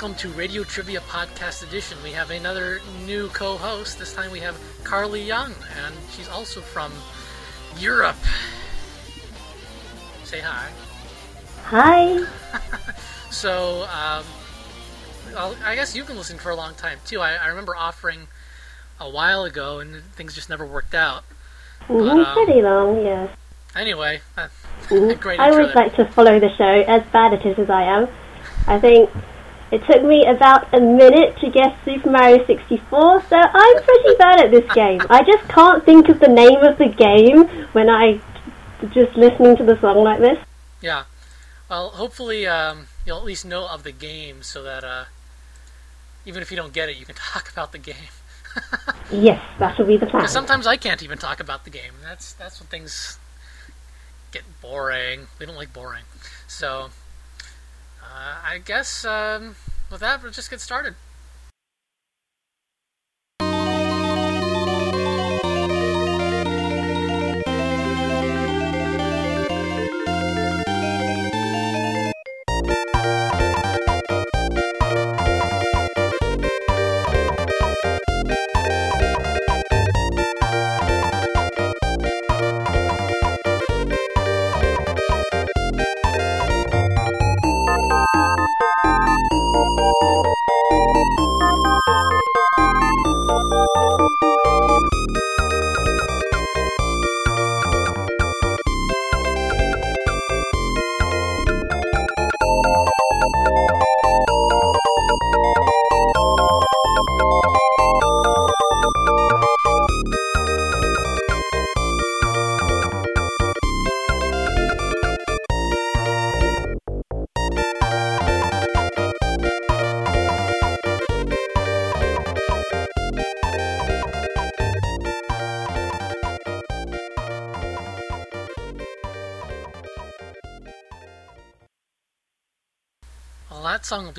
welcome to Radio Trivia Podcast Edition. We have another new co host. This time we have Carly Young, and she's also from Europe. Say hi. Hi. so, um, I guess you've been listening for a long time too. I, I remember offering a while ago, and things just never worked out. Mm-hmm, but, um, pretty long, yes. Anyway, uh, mm-hmm. great. I would like to follow the show, as bad it is as I am. I think it took me about a minute to guess Super Mario 64, so I'm pretty bad at this game. I just can't think of the name of the game when I just listening to the song like this. Yeah. Well, hopefully um, you'll at least know of the game so that uh, even if you don't get it, you can talk about the game. yes, that will be the plan. Because sometimes I can't even talk about the game. That's that's when things get boring. We don't like boring. So I guess um, with that, we'll just get started.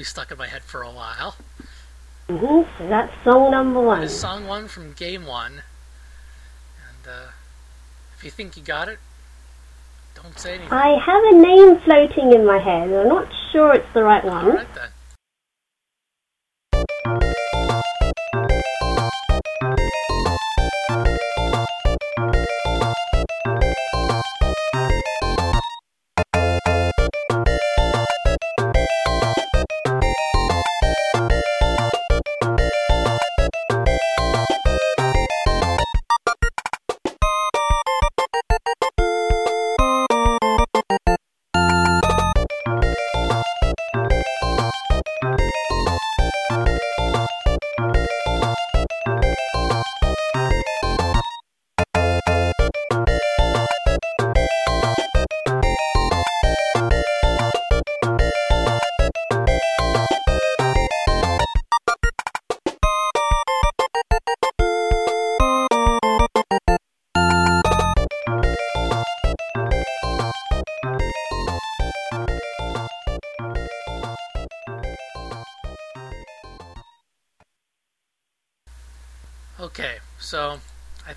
Be stuck in my head for a while. Mm-hmm. That's song number one. It's song one from game one. And uh, if you think you got it, don't say anything. I have a name floating in my head. I'm not sure it's the right one. All right then.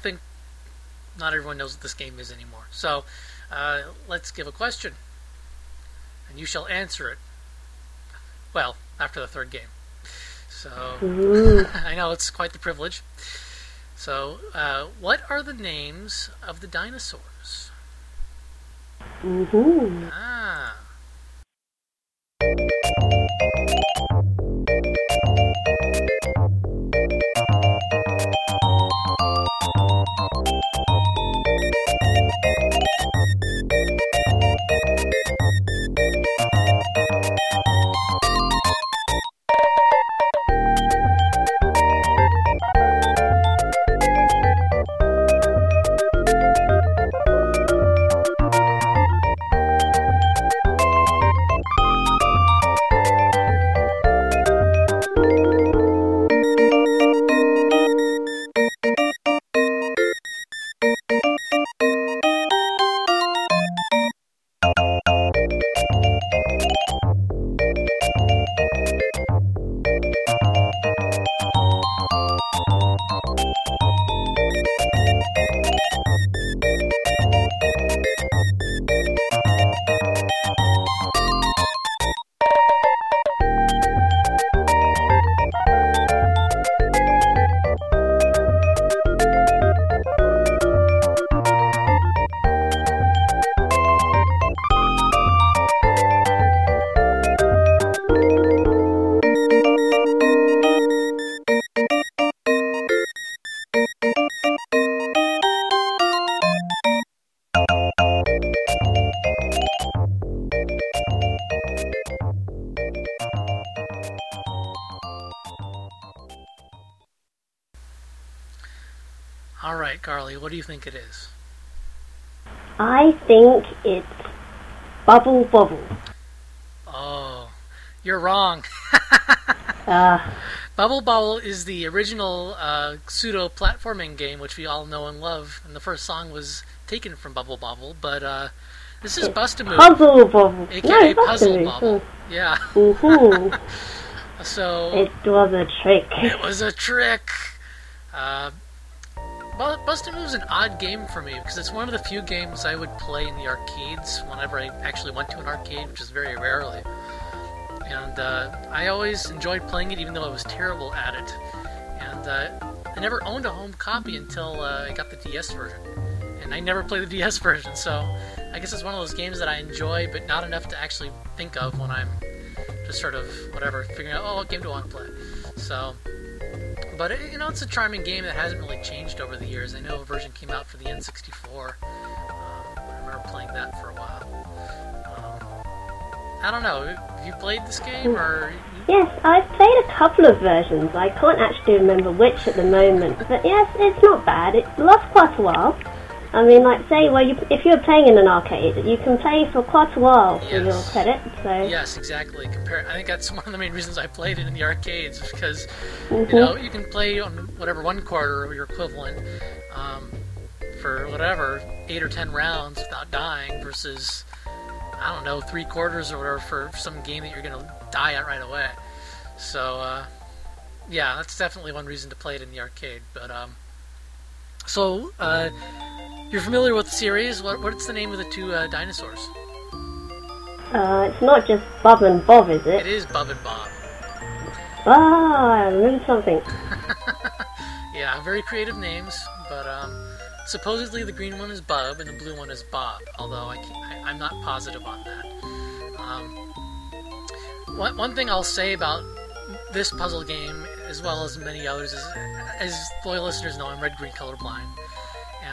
Think not everyone knows what this game is anymore. So uh, let's give a question, and you shall answer it. Well, after the third game. So I know it's quite the privilege. So, uh, what are the names of the dinosaurs? Mm-hmm. Ah. Bubble Bobble. Oh, you're wrong. Uh, Bubble Bobble is the original uh, pseudo platforming game, which we all know and love, and the first song was taken from Bubble Bobble. But uh, this is Bust a Move, Puzzle Bobble. aka no, Puzzle Bubble. Bobble. Yeah. So it was a trick. It was a trick. Uh, Bu- Bust a Move's an odd game for me because it's one of the few games I would play in the arcades whenever I actually went to an arcade, which is very rarely. And uh, I always enjoyed playing it, even though I was terrible at it. And uh, I never owned a home copy until uh, I got the DS version. And I never played the DS version, so I guess it's one of those games that I enjoy, but not enough to actually think of when I'm just sort of whatever, figuring out, oh, what game do I want to play? So, but it, you know, it's a charming game that hasn't really changed over the years. I know a version came out for the N64. Um, I remember playing that for a while. Um, I don't know. Have you played this game, or Yes, I've played a couple of versions. I can't actually remember which at the moment, but yes, it's not bad. It lasts quite a while. I mean, like say, well, you, if you're playing in an arcade, you can play for quite a while for your Yes. credit. So Yes, exactly. Compare. I think that's one of the main reasons I played it in the arcades because Mhm. you know you can play on whatever one quarter or your equivalent um, for whatever eight or ten rounds without dying versus I don't know three quarters or whatever for some game that you're gonna die at right away. So uh, yeah, that's definitely one reason to play it in the arcade. But um, so uh, you're familiar with the series? What, what's the name of the two uh, dinosaurs? uh, it's not just Bob and Bob, is It it? is Bob and Bob. Ah, I remember something. Yeah, very creative names, but um, supposedly the green one is Bub and the blue one is Bob. Although I I, I'm not positive on that. Um, one one thing I'll say about this puzzle game, as well as many others, is as loyal listeners know, I'm red green colorblind,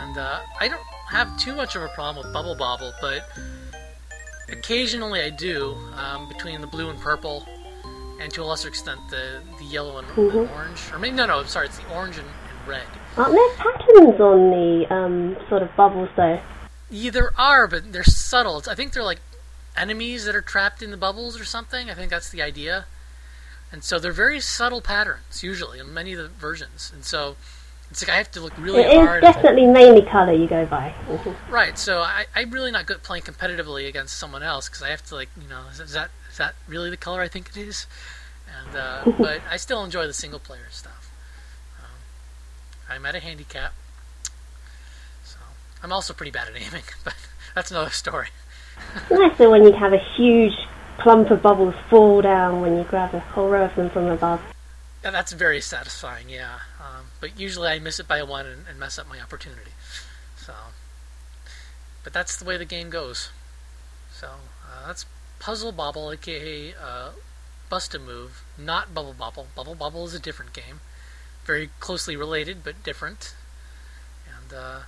and uh, I don't have too much of a problem with Bubble Bobble, but occasionally I do um, between the blue and purple and to a lesser extent the, the yellow and, and Mhm. orange. Or maybe no, no, I'm sorry, it's the orange and, and red. Aren't there patterns on the um, sort of bubbles though? Yeah, there are, but they're subtle. It's, I think they're like enemies that are trapped in the bubbles or something. I think that's the idea. And so they're very subtle patterns usually in many of the versions. And so it's like I have to look really It is hard. at- definitely mainly colour you go by. Right. So I, I'm really not good at playing competitively against someone else because I have to like, you know, is, is that is that really the color I think it is? And uh, but I still enjoy the single player stuff. Um, I'm at a handicap, so I'm also pretty bad at aiming, but that's another story. It's nicer when you have a huge clump of bubbles fall down when you grab a whole row of them from above. Yeah, that's very satisfying. Yeah, but usually I miss it by one and, and mess up my opportunity. So, but that's the way the game goes. So uh, that's Puzzle Bobble, aka uh, Bust a Move, not Bubble Bobble. Bubble Bobble is a different game, very closely related but different. And uh,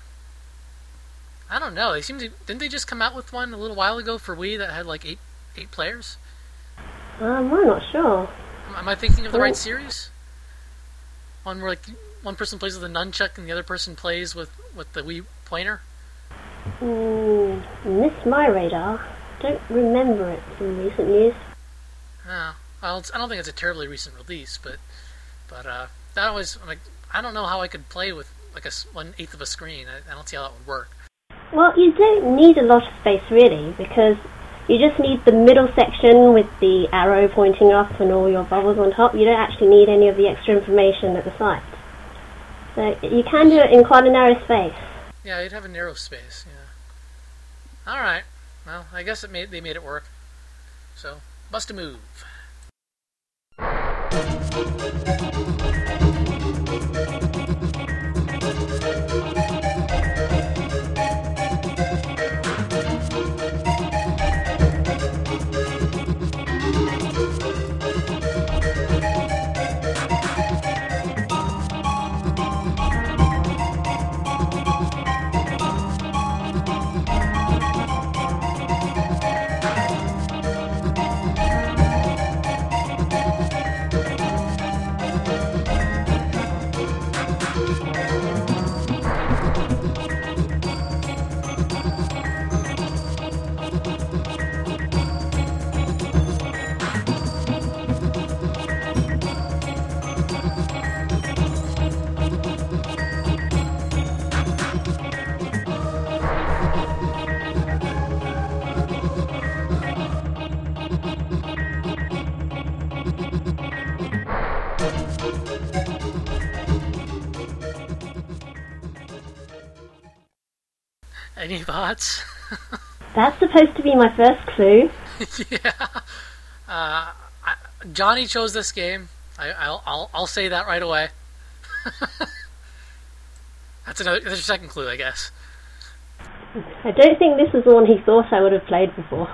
I don't know. They seem to didn't they just come out with one a little while ago for Wii that had like eight eight players? Um, I'm not sure. Am- Am I thinking of the right Oh. series? One where like one person plays with a nunchuck and the other person plays with with the Wii pointer. Mm, missed my radar. Don't remember it from recent years. Oh, well, I don't think it's a terribly recent release, but but uh, that always I'm like I don't know how I could play with like a one eighth of a screen. I, I don't see how that would work. Well, you don't need a lot of space really, because you just need the middle section with the arrow pointing up and all your bubbles on top. You don't actually need any of the extra information at the sides. So you can do it in quite a narrow space. Yeah, you'd have a narrow space. Yeah. All right. Well, I guess it made they made it work. So bust a move. Thoughts? That's supposed to be my first clue. yeah. Uh, I, Johnny chose this game. I, will I'll I'll say that right away. that's another. That's your second clue, I guess. I don't think this is the one he thought I would have played before.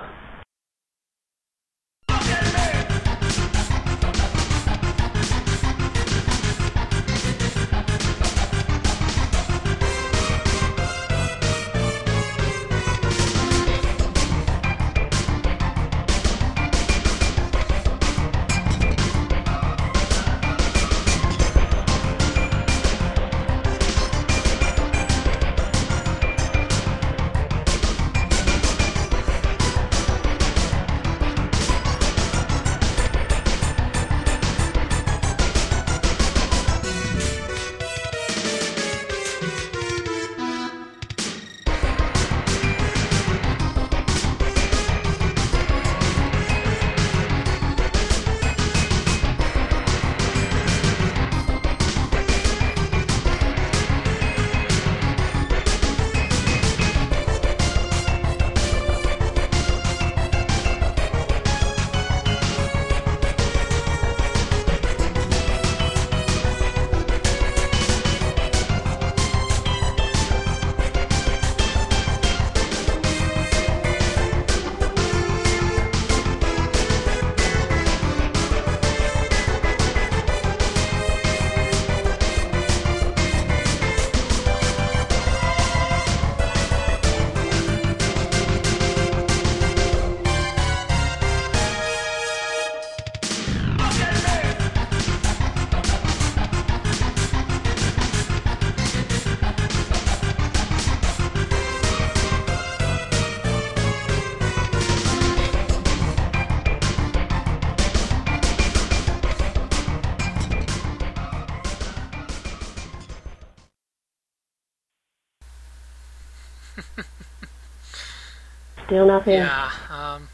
Still nothing. Yeah. Um,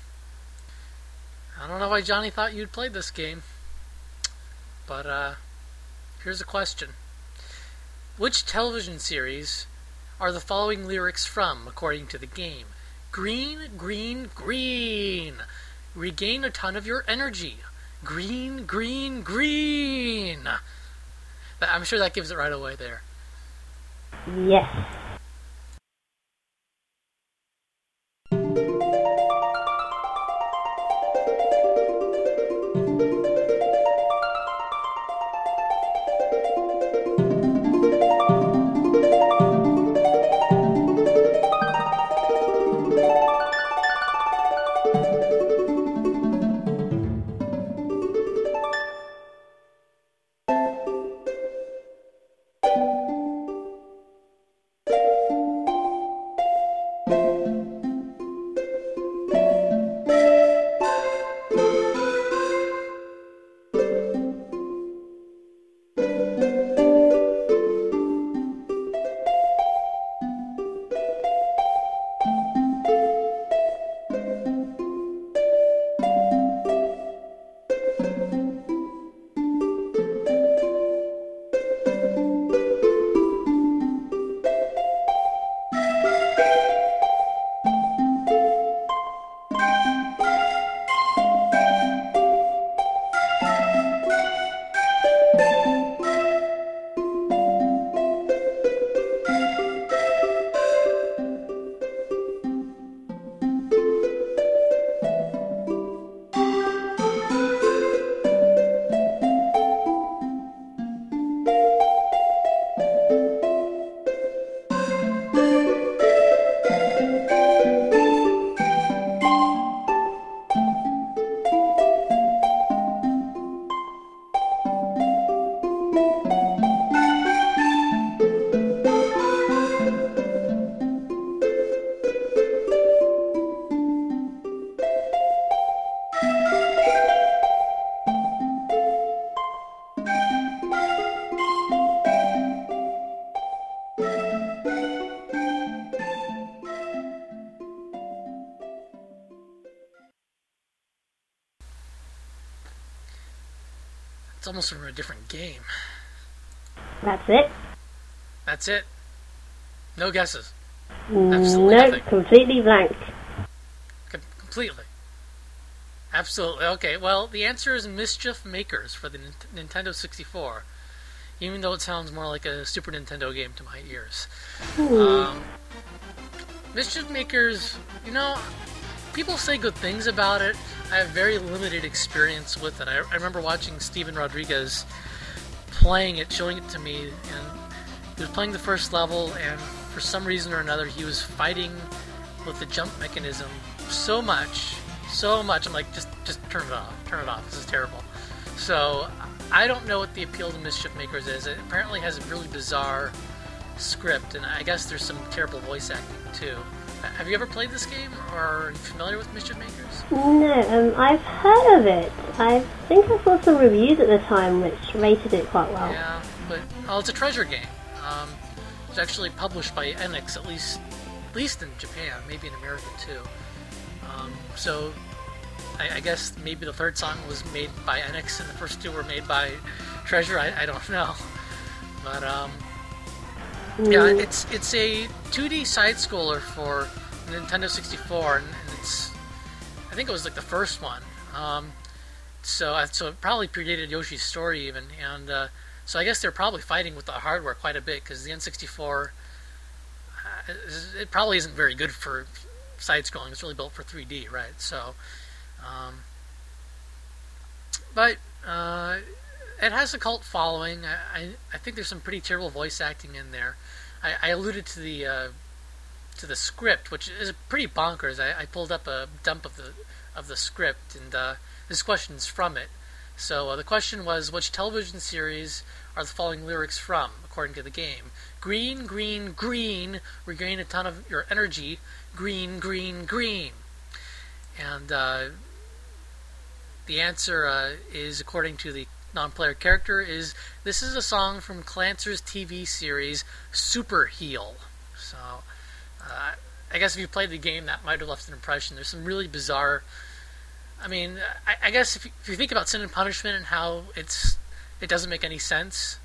I don't know why Johnny thought you'd play this game, but uh, here's a question: Which television series are the following lyrics from, according to the game? Green, green, green. Regain a ton of your energy. Green, green, green. I'm sure that gives it right away there. Yes. That's it? That's it. No guesses. Absolutely no, nothing. completely blank. Com- completely. Absolutely. Okay, well, the answer is Mischief Makers for the Nin- Nintendo 64, even though it sounds more like a Super Nintendo game to my ears. Um, Mischief Makers, you know, people say good things about it. I have very limited experience with it. I, I remember watching Steven Rodriguez playing it, showing it to me, and he was playing the first level, and for some reason or another, he was fighting with the jump mechanism so much, so much. I'm like, just, just turn it off, turn it off. This is terrible. So I don't know what the appeal to Mischief Makers is. It apparently has a really bizarre script, and I guess there's some terrible voice acting too. Have you ever played this game, or are you familiar with Mischief Makers? No, um, I've heard of it. I think I saw some reviews at the time which rated it quite well. Yeah, but well, it's a treasure game. Um, it's actually published by Enix, at least, at least in Japan, maybe in America too. Um, so, I, I guess maybe the third song was made by Enix, and the first two were made by Treasure. I, I don't know, but um, yeah, it's it's a 2D side scroller for Nintendo 64, and, and it's I think it was like the first one. Um, so so it probably predated Yoshi's Story even, and uh, so I guess they're probably fighting with the hardware quite a bit because the N64 uh, it probably isn't very good for side scrolling. It's really built for 3D, right? So, um, but uh, it has a cult following. I, I I think there's some pretty terrible voice acting in there. I, I alluded to the uh, to the script, which is pretty bonkers. I, I pulled up a dump of the of the script, and uh, this question's from it. So uh, the question was, which television series are the following lyrics from, according to the game? Green, green, green. Regain a ton of your energy. Green, green, green. And uh, the answer uh, is, according to the non-player character, is this is a song from Clancer's TV series Super Heel. So, uh, I guess if you played the game, that might have left an impression. There's some really bizarre. I mean, I, I guess if you, if you think about Sin and Punishment and how it's it doesn't make any sense,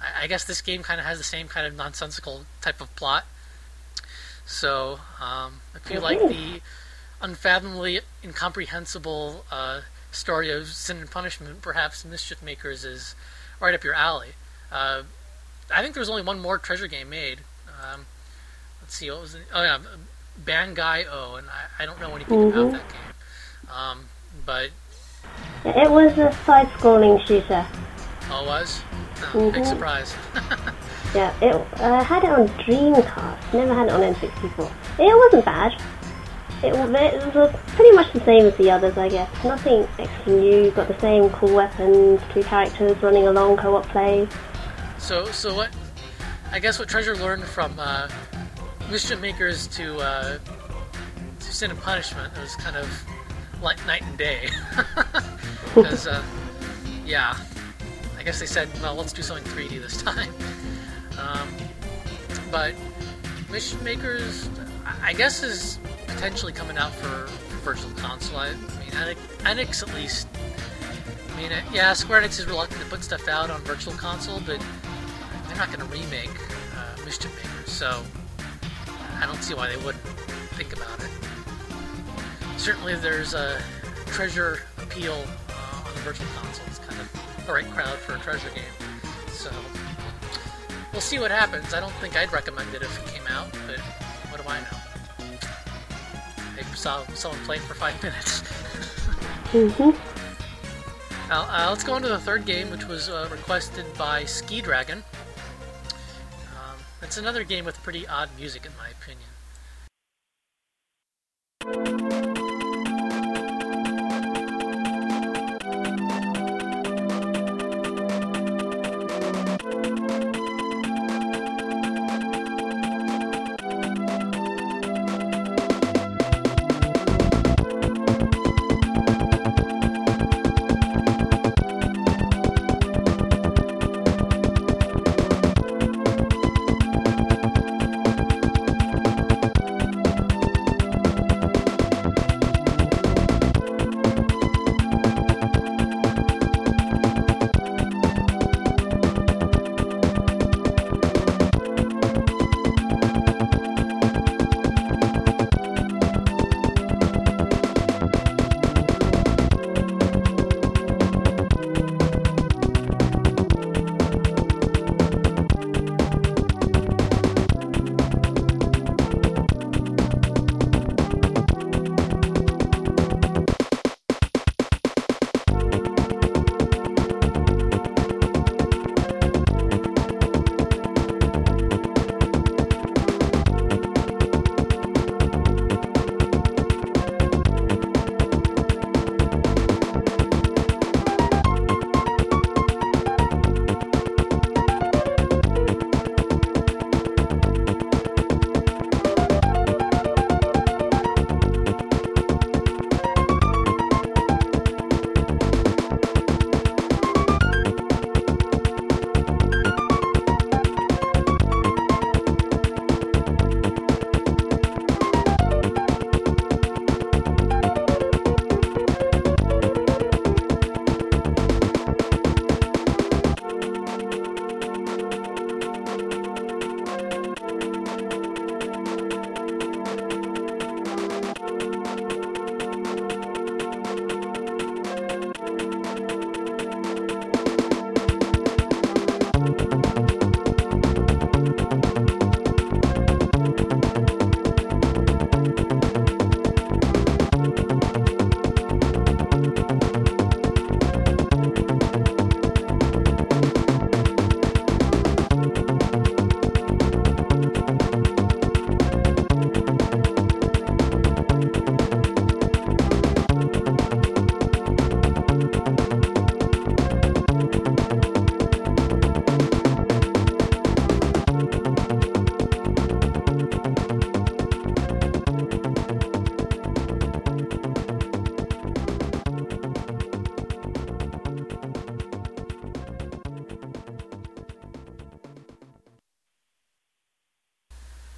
I, I guess this game kind of has the same kind of nonsensical type of plot. So, um, if you like the unfathomably incomprehensible uh, story of Sin and Punishment, perhaps Mischief Makers is right up your alley. Uh, I think there was only one more treasure game made. Um, let's see, what was it? Oh yeah, Bangai O, and I, I don't know anything about Mhm. that game. Um, but It was a side-scrolling shooter. oh, it was oh, big Mhm. surprise. Yeah, it uh, had it on Dreamcast. Never had it on N64. It wasn't bad. It, was pretty much the same as the others, I guess. Nothing extra new. Got the same cool weapons, two characters running along co-op play. So, so what? I guess what Treasure learned from uh, Mischief Makers to, uh, to Sin and Punishment was kind of like night and day. Because, uh, yeah, I guess they said, well, let's do something 3D this time. Um, but Mischief Makers, I guess, is potentially coming out for, Virtual Console. I, I mean, Enix, at least. I mean, uh, yeah, Square Enix is reluctant to put stuff out on Virtual Console, but they're not going to remake uh, Mischief Makers, so I don't see why they wouldn't think about it. Certainly, there's a treasure appeal uh, on the Virtual Console. It's kind of the right crowd for a treasure game. So we'll see what happens. I don't think I'd recommend it if it came out, but what do I know? Saw someone playing for five minutes. hmm Now, uh, let's go on to the third game, which was uh, requested by Ski Dragon. Um, it's another game with pretty odd music, in my opinion.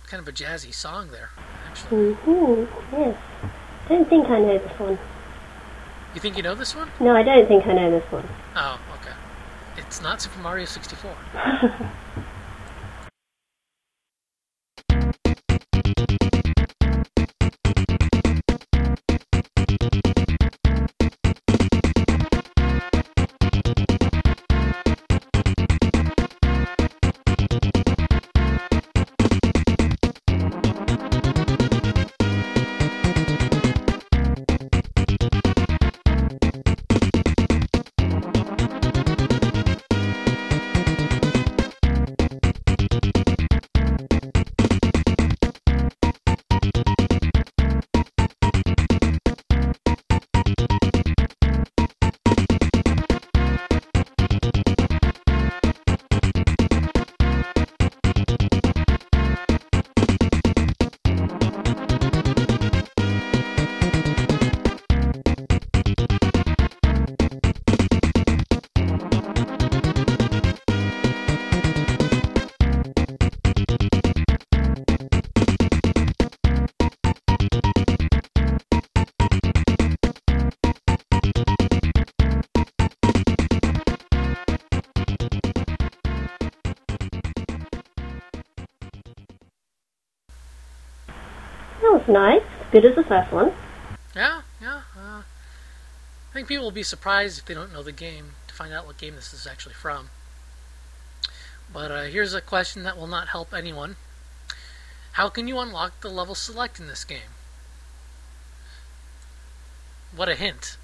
Kind of a jazzy song there, actually. Mm-hmm. Yes. Don't think I know this one. You think you know this one? No, I don't think I know this one. Oh, okay. It's not Super Mario 64. nice. Good as the first one. Yeah, yeah. Uh, I think people will be surprised if they don't know the game to find out what game this is actually from. But uh, here's a question that will not help anyone. How can you unlock the level select in this game? What a hint.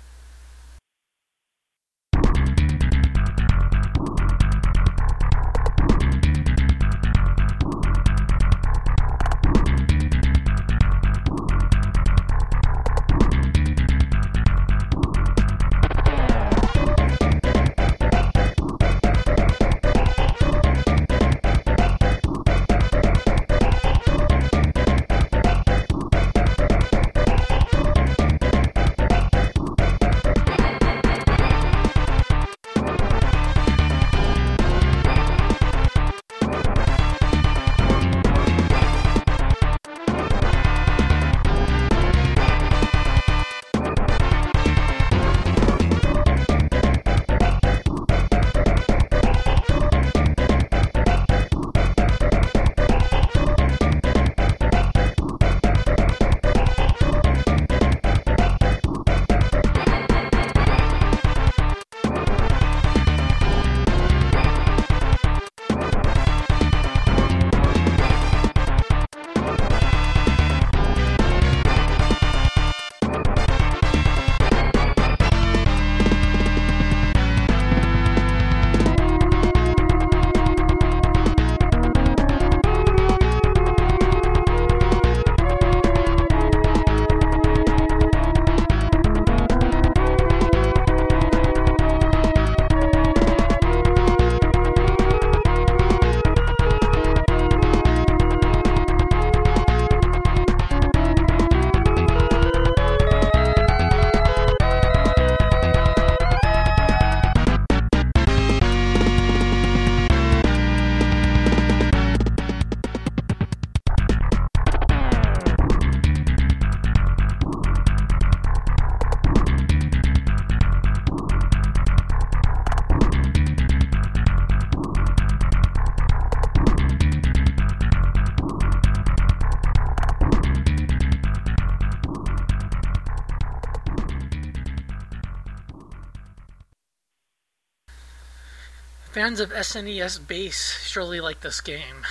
Fans of SNES base surely like this game.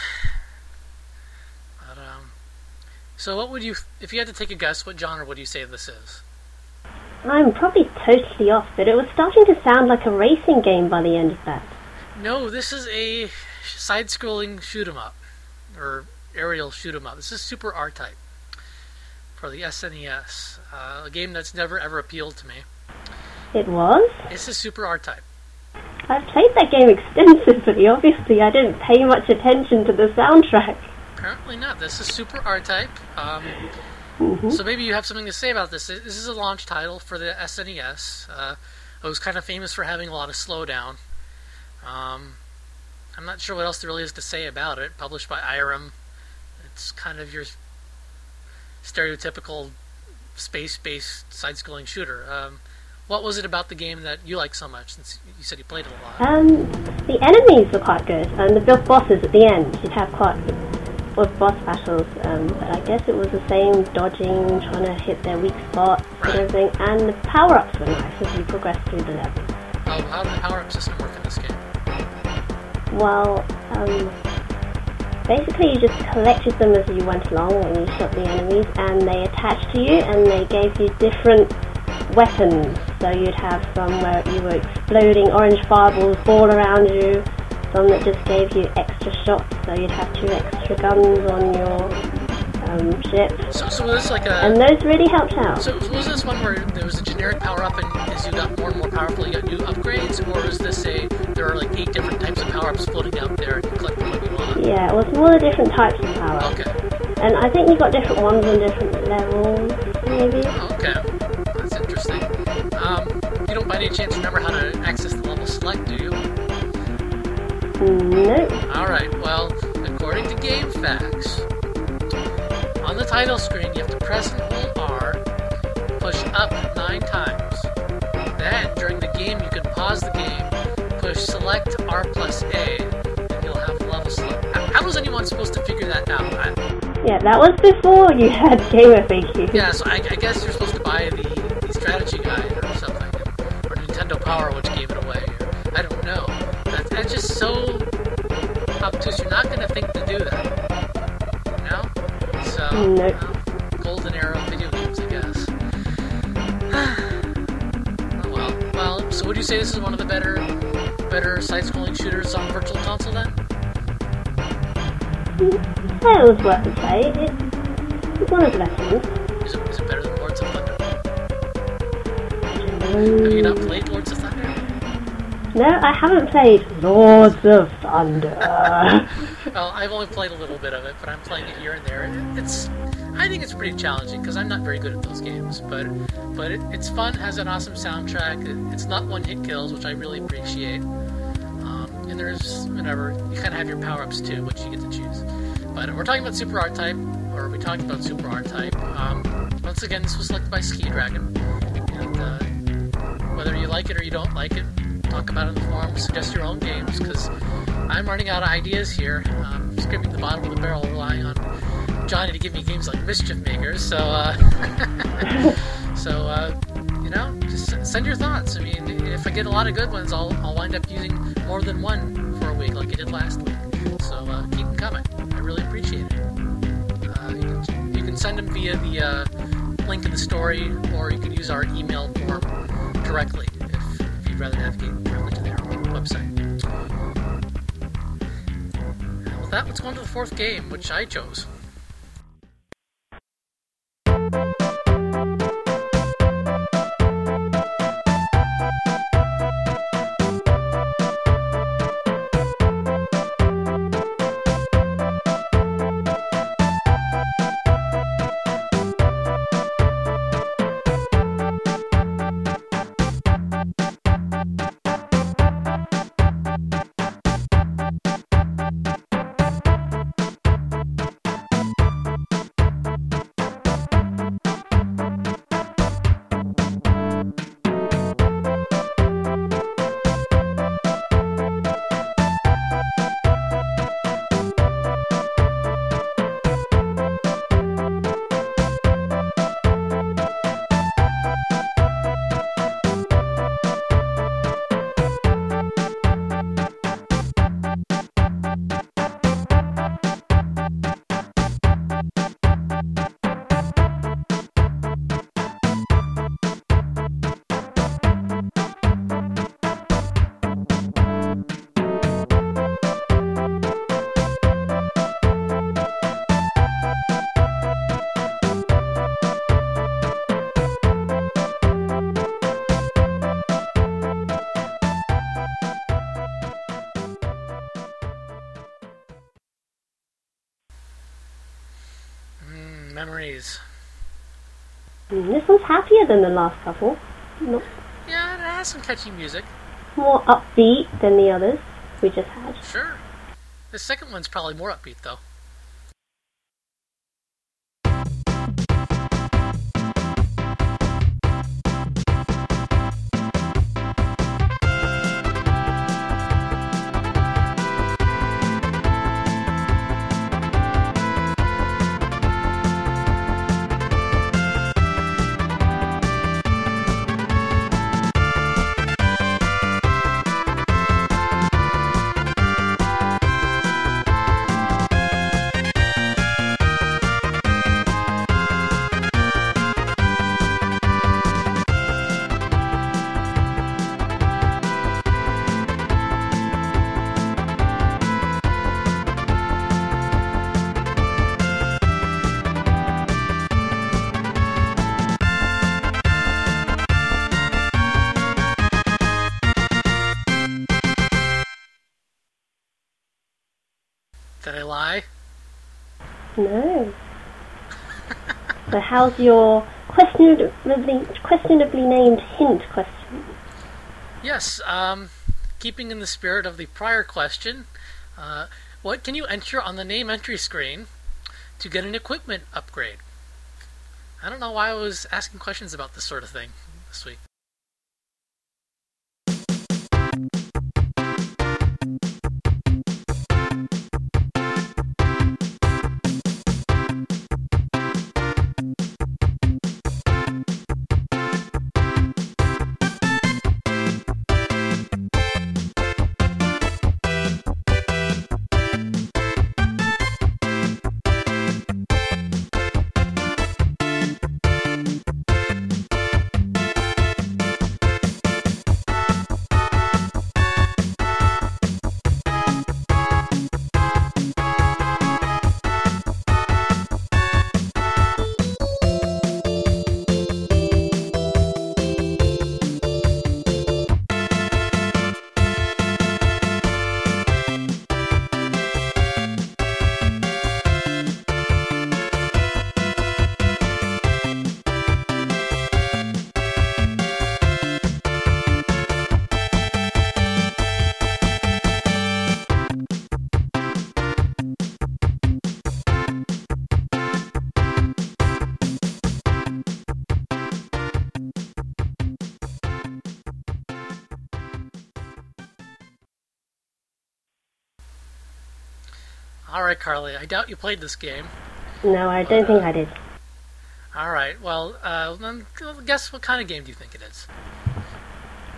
But, um, so what would you, if you had to take a guess, what genre would you say this is? I'm probably totally off, but it was starting to sound like a racing game by the end of that. No, this is a side-scrolling shoot 'em up, or aerial shoot 'em up. This is Super R-Type for the SNES, uh, a game that's never ever appealed to me. It was? This is Super R-Type. I've played that game extensively. Obviously, I didn't pay much attention to the soundtrack. Apparently not. This is Super R-Type. Um, hmm So maybe you have something to say about this. This is a launch title for the SNES. Uh, it was kind of famous for having a lot of slowdown. Um, I'm not sure what else there really is to say about it. Published by Irem. it's kind of your stereotypical space-based side-scrolling shooter. Um, what was it about the game that you liked so much? Since you said you played it a lot. Um, the enemies were quite good, and the big bosses at the end. You'd have quite good boss battles, um, but I guess it was the same dodging, trying to hit their weak spots Right. and everything. And the power-ups were nice as you progressed through the level. Oh, how did the power-up system work in this game? Well, um, basically you just collected them as you went along when you shot the enemies, and they attached to you, and they gave you different weapons. So you'd have some where you were exploding orange fireballs all around you, some that just gave you extra shots, so you'd have two extra guns on your um, ship, So, so was this like a and those really helped out. So was this one where there was a generic power up, and as you got more and more powerful, you got new upgrades, or is this a there are like eight different types of power ups floating out there, and you collect them when you want? Yeah, it was more the different types of power. Okay, And I think you got different ones on different levels, maybe. okay, by any chance remember how to access the level select, do you? Nope. All right. Well, according to GameFAQs, on the title screen you have to press and hold R, push up nine times. Then during the game you can pause the game, push select R plus A, and you'll have level select. How, was anyone supposed to figure that out? I, Yeah, that was before you had Gamer FAQ. yeah, so I, I guess you're supposed so obtuse. You're not going to think to do that. You know? So, Nope. golden era of video games, I guess. oh well. Well, so would you say this is one of the better, better side-scrolling shooters on Virtual Console then? That was worth a play. It, it's one of the better ones. Is it, is it better than Lords of Thunder? Have you not played Lords of Thunder? No, I haven't played Lords of Thunder. Well, I've only played a little bit of it, but I'm playing it here and there. It- It's, I think it's pretty challenging because I'm not very good at those games. But, but it, it's fun. Has an awesome soundtrack. It, it's not one-hit kills, which I really appreciate. Um, and there's whatever you kind of have your power-ups too, which you get to choose. But we're talking about Super R-Type, or we talked about Super R-Type. Um, once again, this was selected by Ski Dragon, and uh, whether you like it or you don't like it, talk about in the forum, suggest your own games, because I'm running out of ideas here. Um, scraping the bottom of the barrel, relying on Johnny to give me games like Mischief Makers. So, uh, so uh, you know, just send your thoughts. I mean, if I get a lot of good ones, I'll, I'll wind up using more than one for a week, like I did last week. So uh, keep them coming. I really appreciate it. Uh, you, can, send them via the uh, link in the story, or you can use our email form directly you'd rather navigate directly to their website. With that, let's go on to the fourth game, which I chose. Memories. Mm, this one's happier than the last couple. Not Yeah, it has some catchy music. more upbeat than the others we just had. Sure. The second one's probably more upbeat, though. So how's your questionably, questionably named hint question? Yes, um, keeping in the spirit of the prior question, uh, what can you enter on the name entry screen to get an equipment upgrade? I don't know why I was asking questions about this sort of thing this week. Carly. I doubt you played this game. No, I don't think I did. All right. Well, uh, then guess what kind of game do you think it is?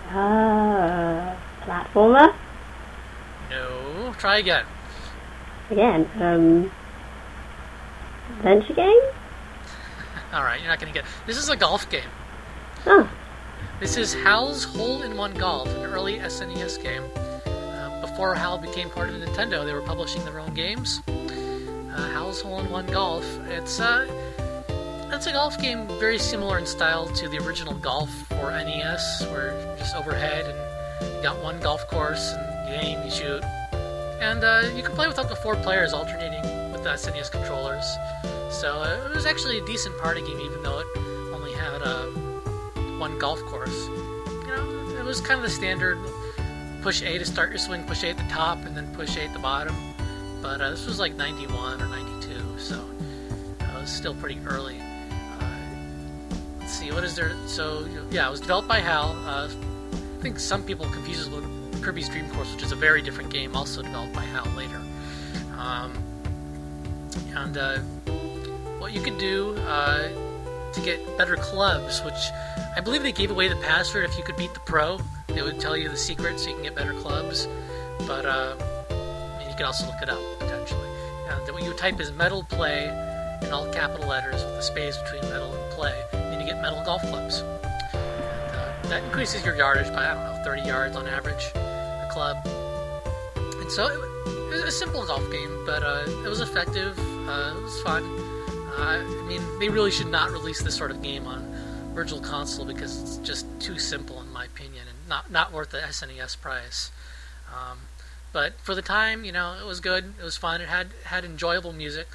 Uh, platformer? No. Try again. Again, um, adventure game? All right, you're not going to get. This is a golf game. Oh, This is Hal's Hole in One Golf, an early SNES game. Before HAL became part of Nintendo, they were publishing their own games. Uh, Hal's Hole in One Golf. It's uh, it's a golf game very similar in style to the original Golf for NES, where just overhead and you got one golf course and you aim, you shoot, and uh, you can play with up to four players alternating with the SNES controllers. So uh, it was actually a decent party game, even though it only had uh, one golf course. You know, it was kind of the standard push A to start your swing, push A at the top, and then push A at the bottom. But uh, this was like 91 or 92, so it was still pretty early. Uh, let's see, what is there? So, yeah, it was developed by HAL. Uh, I think some people confuse it with Kirby's Dream Course, which is a very different game, also developed by HAL later. Um, and uh, what you could do uh, to get better clubs, which I believe they gave away the password if you could beat the pro. They would tell you the secret so you can get better clubs. But uh, you can also look it up potentially. And what you type is metal play in all capital letters with a space between metal and play. And you get metal golf clubs. And, uh, that increases your yardage by I don't know 30 yards on average. A club. And so it, it was a simple golf game, but uh, it was effective. Uh, it was fun. Uh, I mean, they really should not release this sort of game on Virtual Console because it's just too simple, in my opinion, not not worth the SNES price. Um, but for the time, you know, it was good. It was fun. It had had enjoyable music,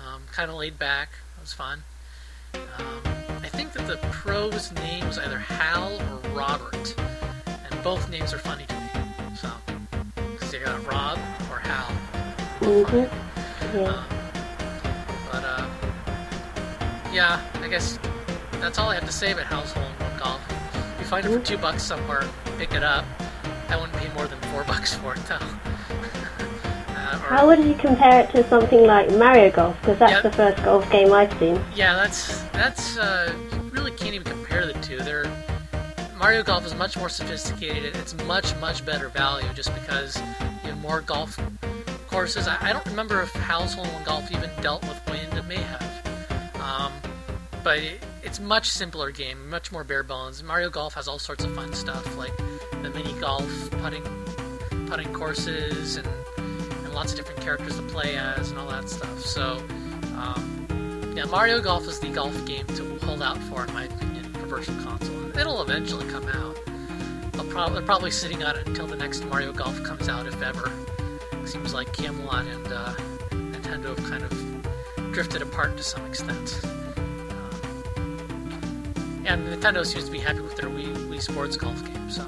um, kind of laid back. It was fun. Um, I think that the pro's name was either Hal or Robert, and both names are funny to me. So, because you got Rob or Hal. mm-hmm. Yeah. Um, but uh, yeah, I guess that's all I have to say about Hal's Hole in One Golf. If you find it for two bucks somewhere, pick it up. I wouldn't pay more than four bucks for it though. uh, How would you compare it to something like Mario Golf? Because that's Yep. the first golf game I've seen. Yeah, that's that's uh, you really can't even compare the two. They're Mario Golf is much more sophisticated. It's much much better value just because you have more golf courses. I, I don't remember if Hal's Hole in One Golf even dealt with wind. It may have, um, but it, it's much simpler game, much more bare bones. Mario Golf has all sorts of fun stuff like the mini golf, putting putting courses, and and lots of different characters to play as, and all that stuff. So. Um, yeah, Mario Golf is the golf game to hold out for, in my opinion, for Virtual Console. It'll eventually come out. They'll prob- they're probably sitting on it until the next Mario Golf comes out, if ever. seems like Camelot and uh, Nintendo have kind of drifted apart to some extent. And Nintendo seems to be happy with their Wii, Wii Sports Golf game, so. Uh,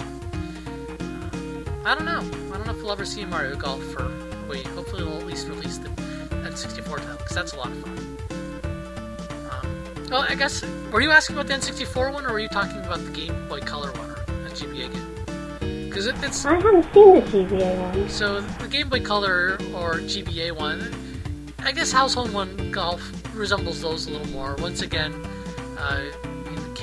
I don't know. I don't know if we'll ever see Mario Golf for Wii. Hopefully, they'll at least release the N64 title, because that's a lot of fun. Um, well, I guess. Were you asking about the N64 one, or were you talking about the Game Boy Color one, or the GBA game? Because it, it's. I haven't seen the GBA one. So the Game Boy Color or GBA one, I guess Hal's Hole in One Golf resembles those a little more. Once again, uh,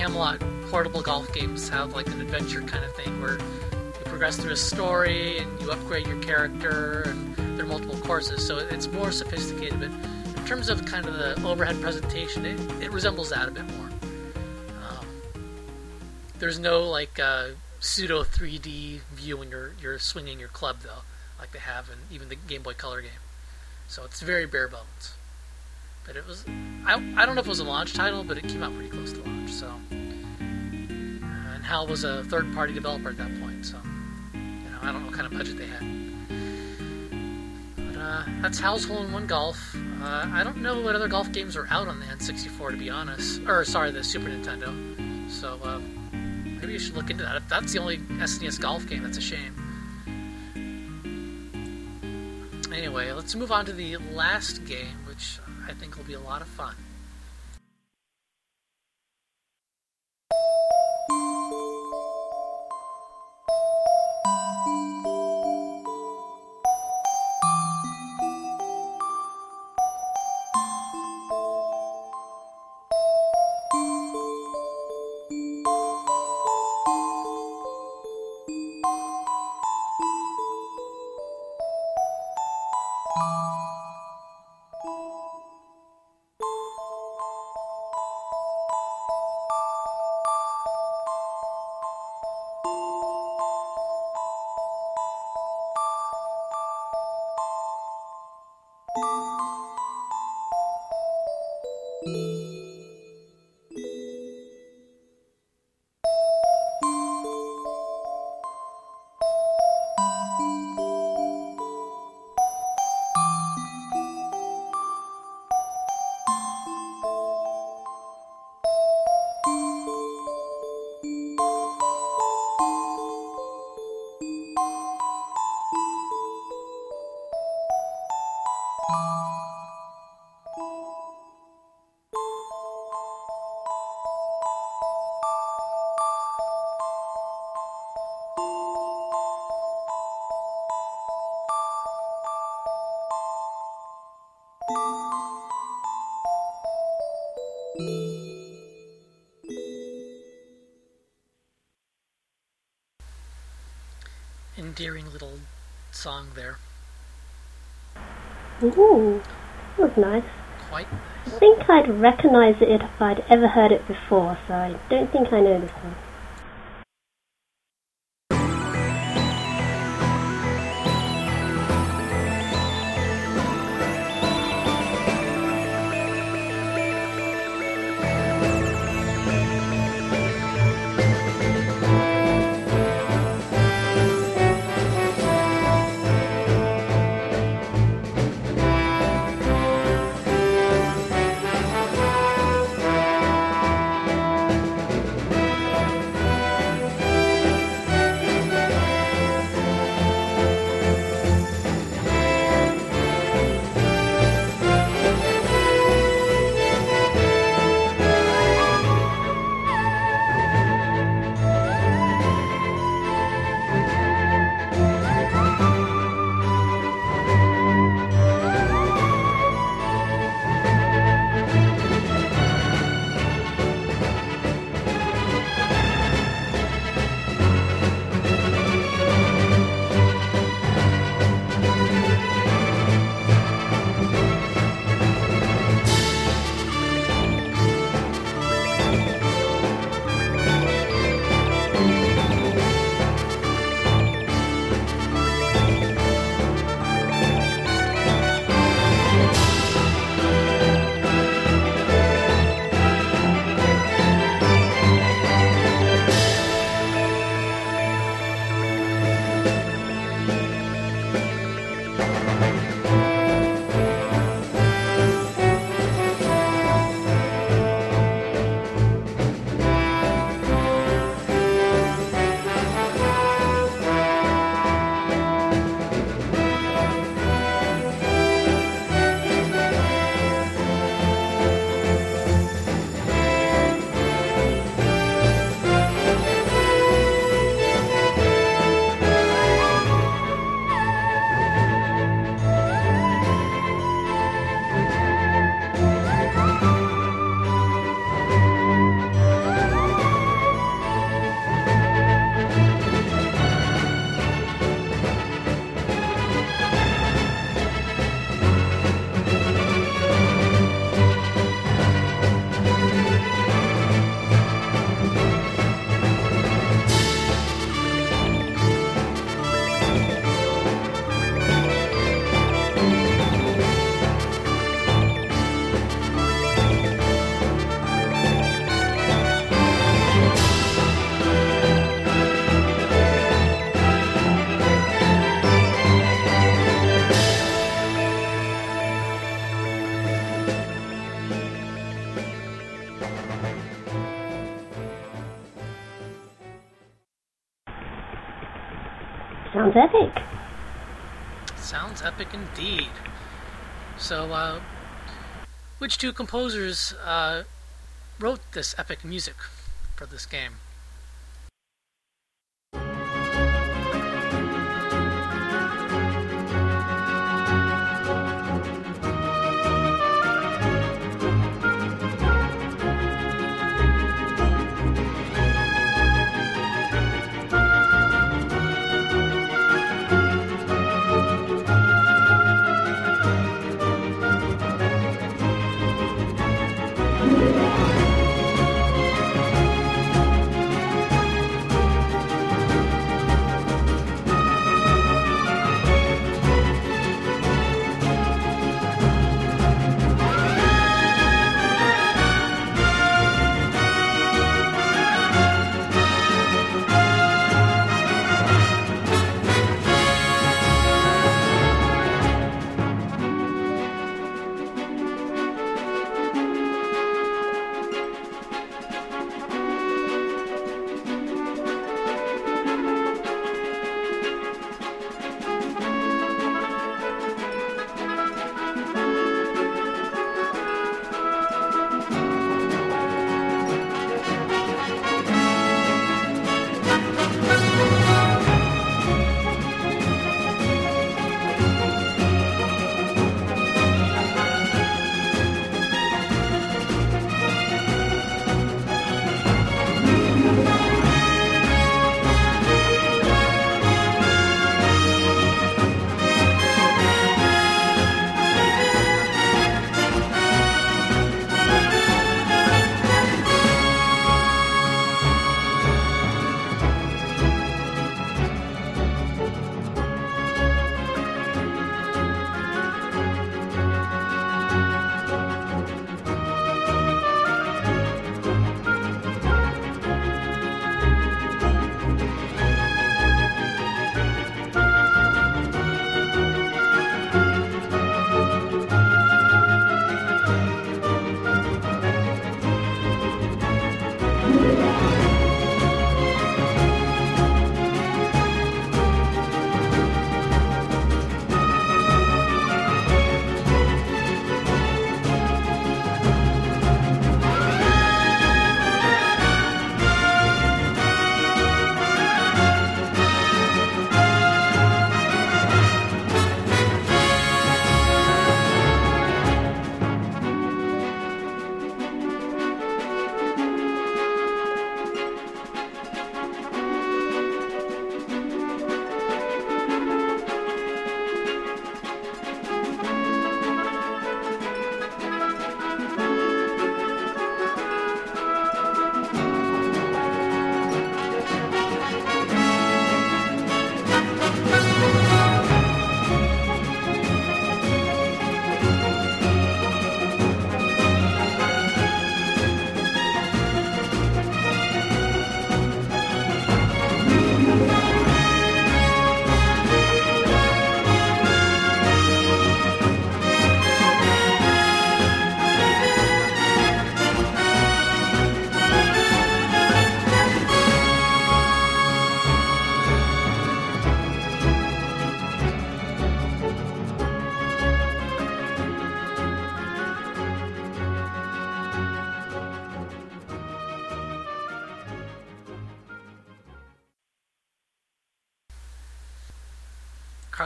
Camelot portable golf games have like an adventure kind of thing where you progress through a story and you upgrade your character, and there are multiple courses. So it's more sophisticated, but in terms of kind of the overhead presentation, it, it resembles that a bit more. Um, there's no like uh, pseudo 3D view when you're you're swinging your club though, like they have in even the Game Boy Color game. So it's very bare bones. But it was I, I don't know if it was a launch title, but it came out pretty close to launch. So and HAL was a third party developer at that point. So you know I don't know what kind of budget they had. But uh, that's HAL's Hole in One Golf. Uh, I don't know what other golf games are out on the N64 to be honest, or sorry, the Super Nintendo. So. Uh, Maybe you should look into that. If that's the only SNES golf game, that's a shame. Anyway, let's move on to the last game, which I think will be a lot of fun. Ooh, that was nice. Quite nice. I think I'd recognise it if I'd ever heard it before, so I don't think I know this one. Sounds epic. Sounds epic indeed. So, uh, which two composers uh, wrote this epic music for this game?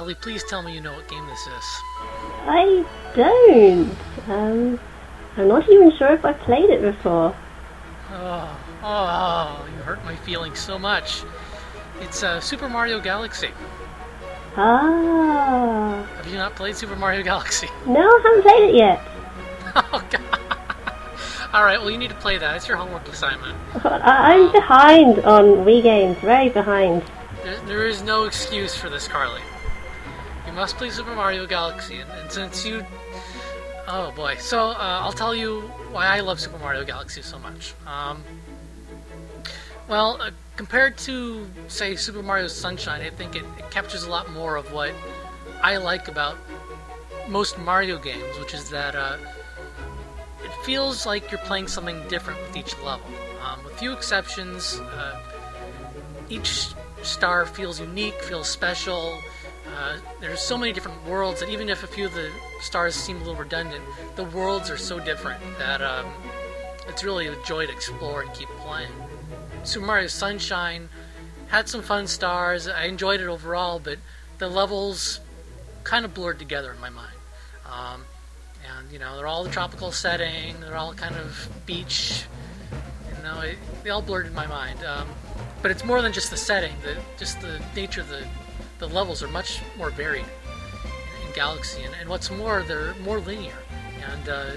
Carly, please tell me you know what game this is. I don't. Um, I'm not even sure if I played it before. Oh, oh, you hurt my feelings so much. It's uh, Super Mario Galaxy. Ah. Have you not played Super Mario Galaxy? No, I haven't played it yet. Oh, God. All right, well, you need to play that. It's your homework assignment. I'm behind on Wii games, very behind. There, there is no excuse for this, Carly. Must play Super Mario Galaxy, and, and since you. Oh boy. So, uh, I'll tell you why I love Super Mario Galaxy so much. Um, well, uh, compared to, say, Super Mario Sunshine, I think it, it captures a lot more of what I like about most Mario games, which is that uh, it feels like you're playing something different with each level. Um, with few exceptions, uh, each star feels unique, feels special. Uh, there's so many different worlds that even if a few of the stars seem a little redundant, the worlds are so different that um, it's really a joy to explore and keep playing. Super Mario Sunshine had some fun stars. I enjoyed it overall, but the levels kind of blurred together in my mind. Um, and you know, they're all the tropical setting. They're all kind of beach. You know, it, they all blurred in my mind. Um, but it's more than just the setting. The just the nature of the the levels are much more varied in, Galaxy, and, and, what's more, they're more linear. And uh,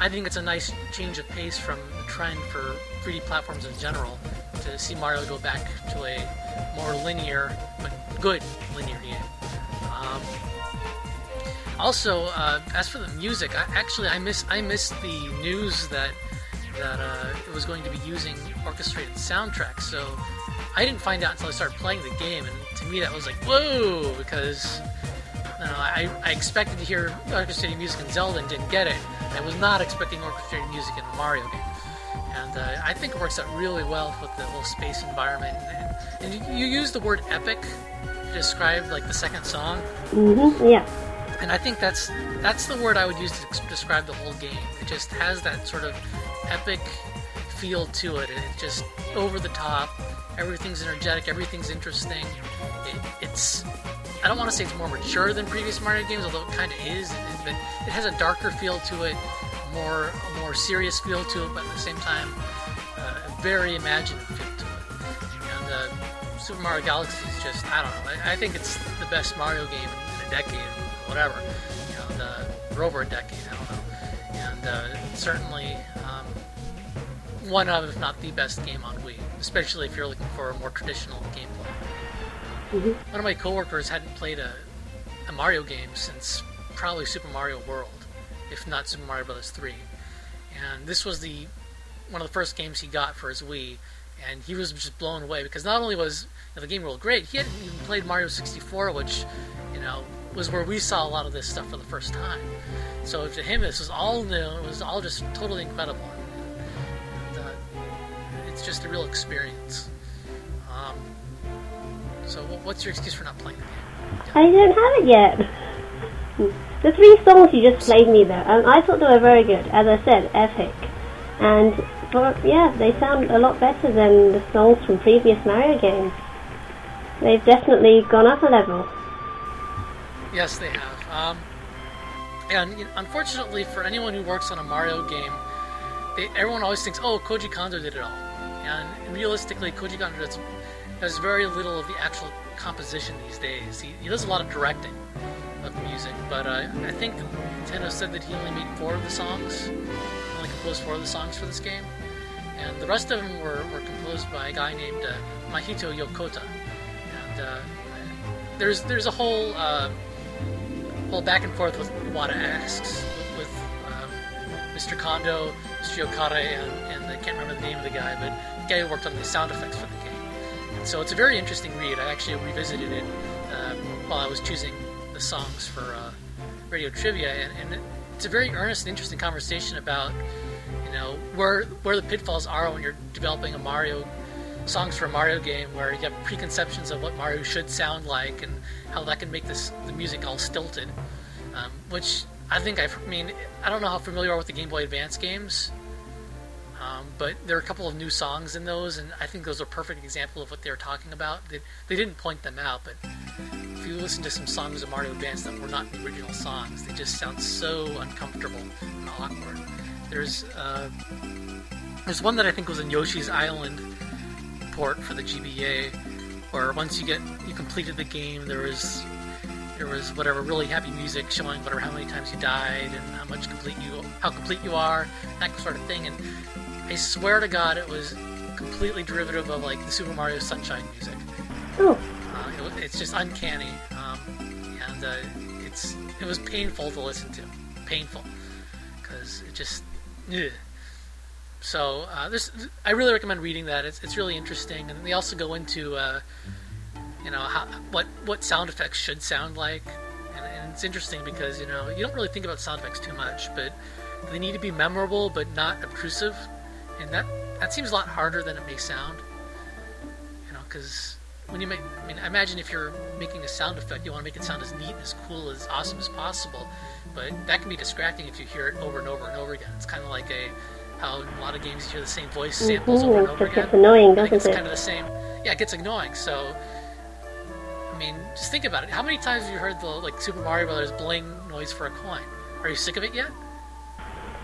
I think it's a nice change of pace from the trend for 3D platforms in general to see Mario go back to a more linear but good linear game. Um, also, uh, as for the music, I, actually I miss I missed the news that that uh, it was going to be using orchestrated soundtracks. So I didn't find out until I started playing the game, and to me that was like whoa because I, I expected to hear orchestrated music in Zelda and didn't get it. I was not expecting orchestrated music in a Mario game, and uh, I think it works out really well with the whole space environment. And, and you, you use the word epic to describe like the second song. Mm-hmm. Yeah and I think that's that's the word I would use to describe the whole game. It just has that sort of epic feel to it. It's just over the top. Everything's energetic. Everything's interesting. It, it's I don't want to say it's more mature than previous Mario games, although it kind of is. But it has a darker feel to it, more a more serious feel to it, but at the same time, uh, a very imaginative feel to it. And uh, Super Mario Galaxy is just I don't know. I, I think it's the best Mario game in a decade whatever. You know, the, over a decade, I don't know. And uh, certainly um, one of, if not the best game on Wii, especially if you're looking for a more traditional gameplay. Mm-hmm. One of my coworkers hadn't played a, a Mario game since probably Super Mario World, if not Super Mario Bros. 3. And this was the one of the first games he got for his Wii, and he was just blown away because not only was you know, the game world great, he hadn't even played Mario 64, which you know was where we saw a lot of this stuff for the first time. So to him, this was all new. It was all just totally incredible. It's just a real experience. Um, so, what's your excuse for not playing the game? Yeah. I don't have it yet. The three songs you just played me though, um, I thought they were very good. As I said, epic, and but yeah, they sound a lot better than the songs from previous Mario games. They've definitely gone up a level. Yes, they have. Um, and you know, unfortunately, for anyone who works on a Mario game, they, everyone always thinks, "Oh, Koji Kondo did it all." And realistically, Koji Kondo does, does very little of the actual composition these days. He, he does a lot of directing of the music, but uh, I think Nintendo said that he only made four of the songs, only composed four of the songs for this game, and the rest of them were, were composed by a guy named uh, Mahito Yokota. And uh, there's there's a whole uh, well, back and forth with Iwata asks with, with um, Mr. Kondo, Mr. Yokota, and, and I can't remember the name of the guy, but the guy who worked on the sound effects for the game. And so it's a very interesting read. I actually revisited it uh, while I was choosing the songs for uh, Radio Trivia, and, and it's a very earnest and interesting conversation about you know where where the pitfalls are when you're developing a Mario songs for a Mario game where you have preconceptions of what Mario should sound like and how that can make this the music all stilted. Um, which I think i I mean I don't know how familiar you are with the Game Boy Advance games, um, but there are a couple of new songs in those, and I think those are a perfect example of what they were talking about. They, they didn't point them out, but if you listen to some songs of Mario Advance that were not the original songs, they just sound so uncomfortable and awkward. There's uh, there's one that I think was in Yoshi's Island port for the GBA, where once you get you completed the game, there was there was whatever really happy music showing whatever how many times you died and how much complete you how complete you are, that sort of thing. And I swear to God, it was completely derivative of like the Super Mario Sunshine music. Oh. Uh, it, it's just uncanny, um, and uh, it's it was painful to listen to, painful, because it just. Ugh. So uh, this, I really recommend reading that. It's, it's really interesting, and they also go into, uh, you know, how, what what sound effects should sound like, and, and, it's interesting because you know you don't really think about sound effects too much, but they need to be memorable but not obtrusive, and that that seems a lot harder than it may sound. You know, because when you make, I mean, imagine if you're making a sound effect, you want to make it sound as neat, and as cool, as awesome as possible. But that can be distracting if you hear it over and over and over again. It's kind of like a how in a lot of games you hear the same voice samples Mhm, over and over just again. gets annoying, doesn't it's kind of the same. Yeah, it gets annoying. So, mean, just think about it. How many times have you heard the like Super Mario Brothers bling noise for a coin? Are you sick of it yet?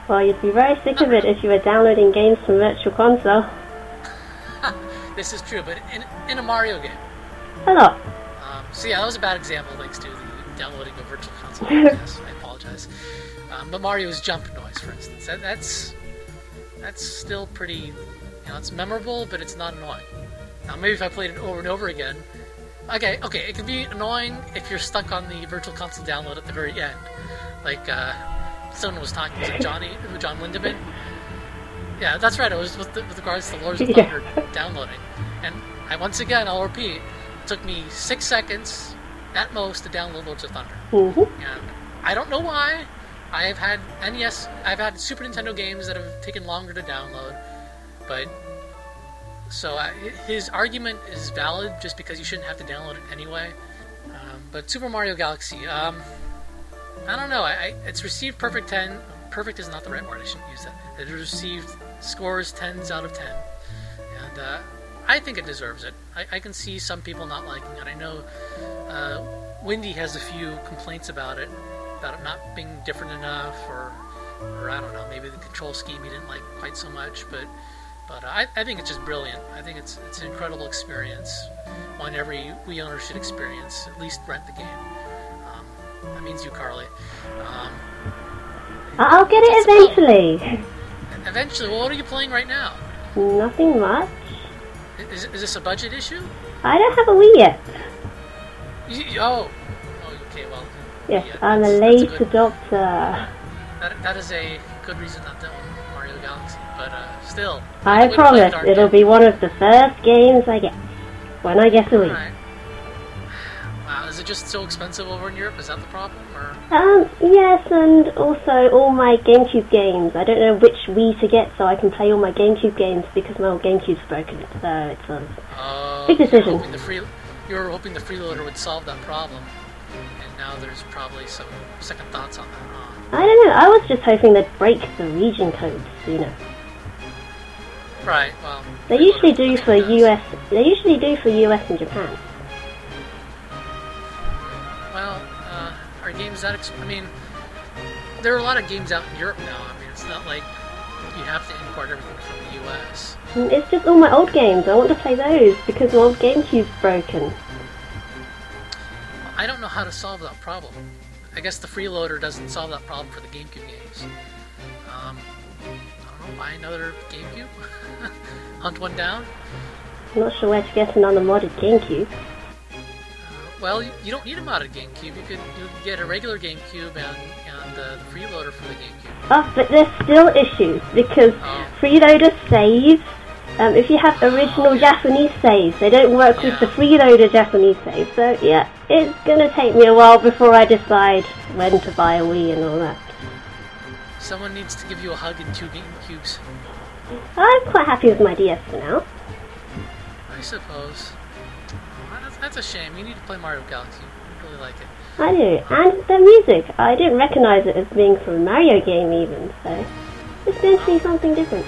Well, you'd be very sick of it if you were downloading games from Virtual Console. This is true, but in, in a Mario game. A lot. Um, so yeah, that was a bad example. Thanks to the downloading of Virtual Console. yes, I apologize. Um, but Mario's jump noise, for instance, that, that's that's still pretty. You know, it's memorable, but it's not annoying. Now, maybe if I played it over and over again, okay, okay, it can be annoying if you're stuck on the Virtual Console download at the very end, like uh, someone was talking to Johnny, John Lindemann. Yeah, that's right. It was with, the, with regards to Lords of Yeah. Thunder downloading, and I once again I'll repeat, it took me six seconds at most to download Lords of Thunder, hmm and I don't know why. I've had NES, I've had Super Nintendo games that have taken longer to download, but so I, his argument is valid just because you shouldn't have to download it anyway. Um, but Super Mario Galaxy, um, I don't know. I, I, it's received perfect ten. Perfect is not the right word. I shouldn't use that. It received scores tens out of ten, and uh, I think it deserves it. I, I can see some people not liking it. I know uh, Windy has a few complaints about it, about it not being different enough, or or I don't know. Maybe the control scheme he didn't like quite so much, but. But uh, I, I think it's just brilliant. I think it's it's an incredible experience, one every Wii owner should experience. At least rent the game. Um, that means you, Carly. Um, I'll get it eventually. eventually, well, what are you playing right now? Nothing much. Is, is this a budget issue? I don't have a Wii yet. You, oh, oh, okay. Well, Yes, yeah, I'm a late adopter. That, that is a good reason not to own Mario Galaxy, but uh, still. I way to play a promise it'll be one of the first games I get when I get a Wii. Wow, is it just so expensive over in Europe? Is that the problem, or? Um, yes, and also all my GameCube games. I don't know which Wii to get so I can play all my GameCube games because my old GameCube's broken. So it's a Oh, Big you were decision. free, you were hoping the freeloader would solve that problem, and now there's probably some second thoughts on that. Huh? I don't know. I was just hoping they'd break the region codes sooner. Right. Well, They usually do for. US. They usually do for US and Japan. Well, uh, are games that? Ex- I mean, there are a lot of games out in Europe now. I mean, it's not like you have to import everything from the U.S. It's just all my old games. I want to play those because my old GameCube's broken. I don't know how to solve that problem. I guess the freeloader doesn't solve that problem for the GameCube games. Um, I don't know. Buy another GameCube. Hunt one down. I'm not sure where to get another modded GameCube. Well, you, you don't need a modded GameCube. You could you could get a regular GameCube and and uh, the freeloader for the GameCube. Oh, but there's still issues because Oh. freeloader saves. Um, if you have original Japanese saves, they don't work with the freeloader Japanese saves. So yeah, it's gonna take me a while before I decide when to buy a Wii and all that. Someone needs to give you a hug and two game cubes. I'm quite happy with my DS for now. I suppose. That's, that's a shame. You need to play Mario Galaxy. I really like it. I do, and the music. I didn't recognize it as being from a Mario game even. So it's going to be something different.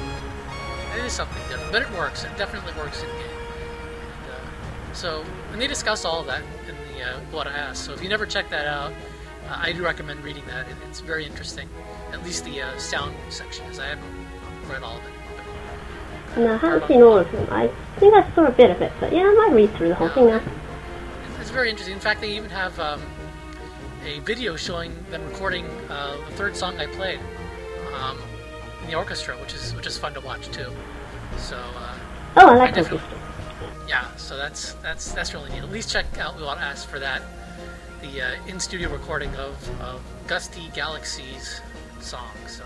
It is something different, but it works. It definitely works in game. And, uh, so, and they discuss all of that in the uh, Iwata Asks. So if you never check that out, uh, I do recommend reading that. It, it's very interesting. At least the uh, sound section is. I haven't read all of it. No, I haven't seen all of them. I think I saw a bit of it, but yeah, I might read through the whole thing now. It's- very interesting. In fact, they even have um, a video showing them recording uh, the third song I played um, in the orchestra, which is which is fun to watch too. So uh, Oh, I like I orchestra. yeah, so that's that's that's really neat. At least check out We Want to Ask for that, the uh, in-studio recording of, of Gusty Galaxy's song. So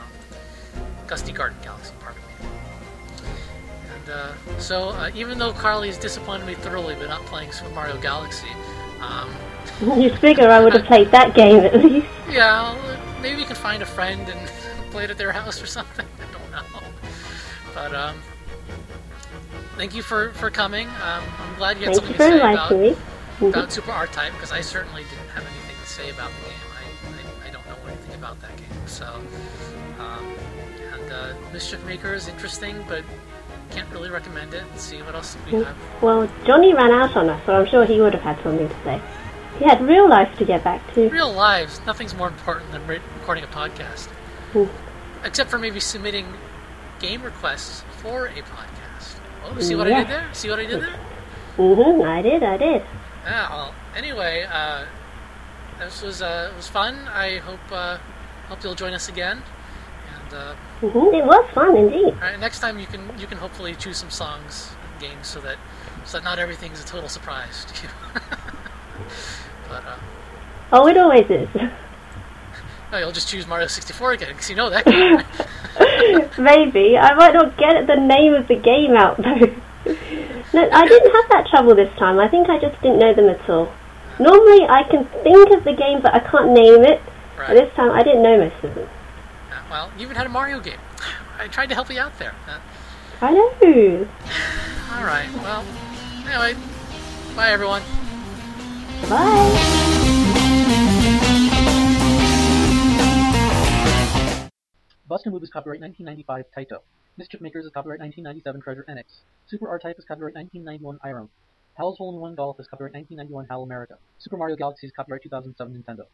Gusty Garden Galaxy, pardon me. And uh, so, uh, even though Carly's disappointed me thoroughly by not playing Super Mario Galaxy, um, You'd figure I would have played that game at least. yeah, maybe we can find a friend and play it at their house or something. I don't know. But um, thank you for, for coming. Um, I'm glad you had Thank something you to say about, me. About Super R Type because I certainly didn't have anything to say about the game. I, I, I don't know anything about that game. So, um, and uh, Mischief Maker is interesting, but can't really recommend it. Let's see what else we have. Well, Johnny ran out on us, so I'm sure he would have had something to say. He had real life to get back to. Real lives, nothing's more important than re- recording a podcast. Hmm. Except for maybe submitting game requests for a podcast. Oh, see what I did there? See what I did there? Mm-hmm, I did, I did. Yeah, well, anyway, uh, this was uh, it was fun. I hope uh, hope you'll join us again. And uh, hmm It was fun indeed. all right, next time you can you can hopefully choose some songs and games so that so that not everything's a total surprise to you. but uh, Oh, it always is. no, you'll just choose Mario 64 again because you know that. game. Maybe. I might not get the name of the game out though. No, I didn't have that trouble this time. I think I just didn't know them at all. Normally I can think of the game but I can't name it. But right. this time I didn't know most of them. Uh, well, you even had a Mario game. I tried to help you out there. Uh, I know. all right. Well, anyway, bye everyone. Bye. Bust a Move is copyright 1995 Taito. Mischief Makers is copyright 1997 Treasure Enix. Super R-Type is copyright 1991 Irem. Hal's Hole in One Golf is copyright 1991 HAL America. Super Mario Galaxy is copyright 2007 Nintendo.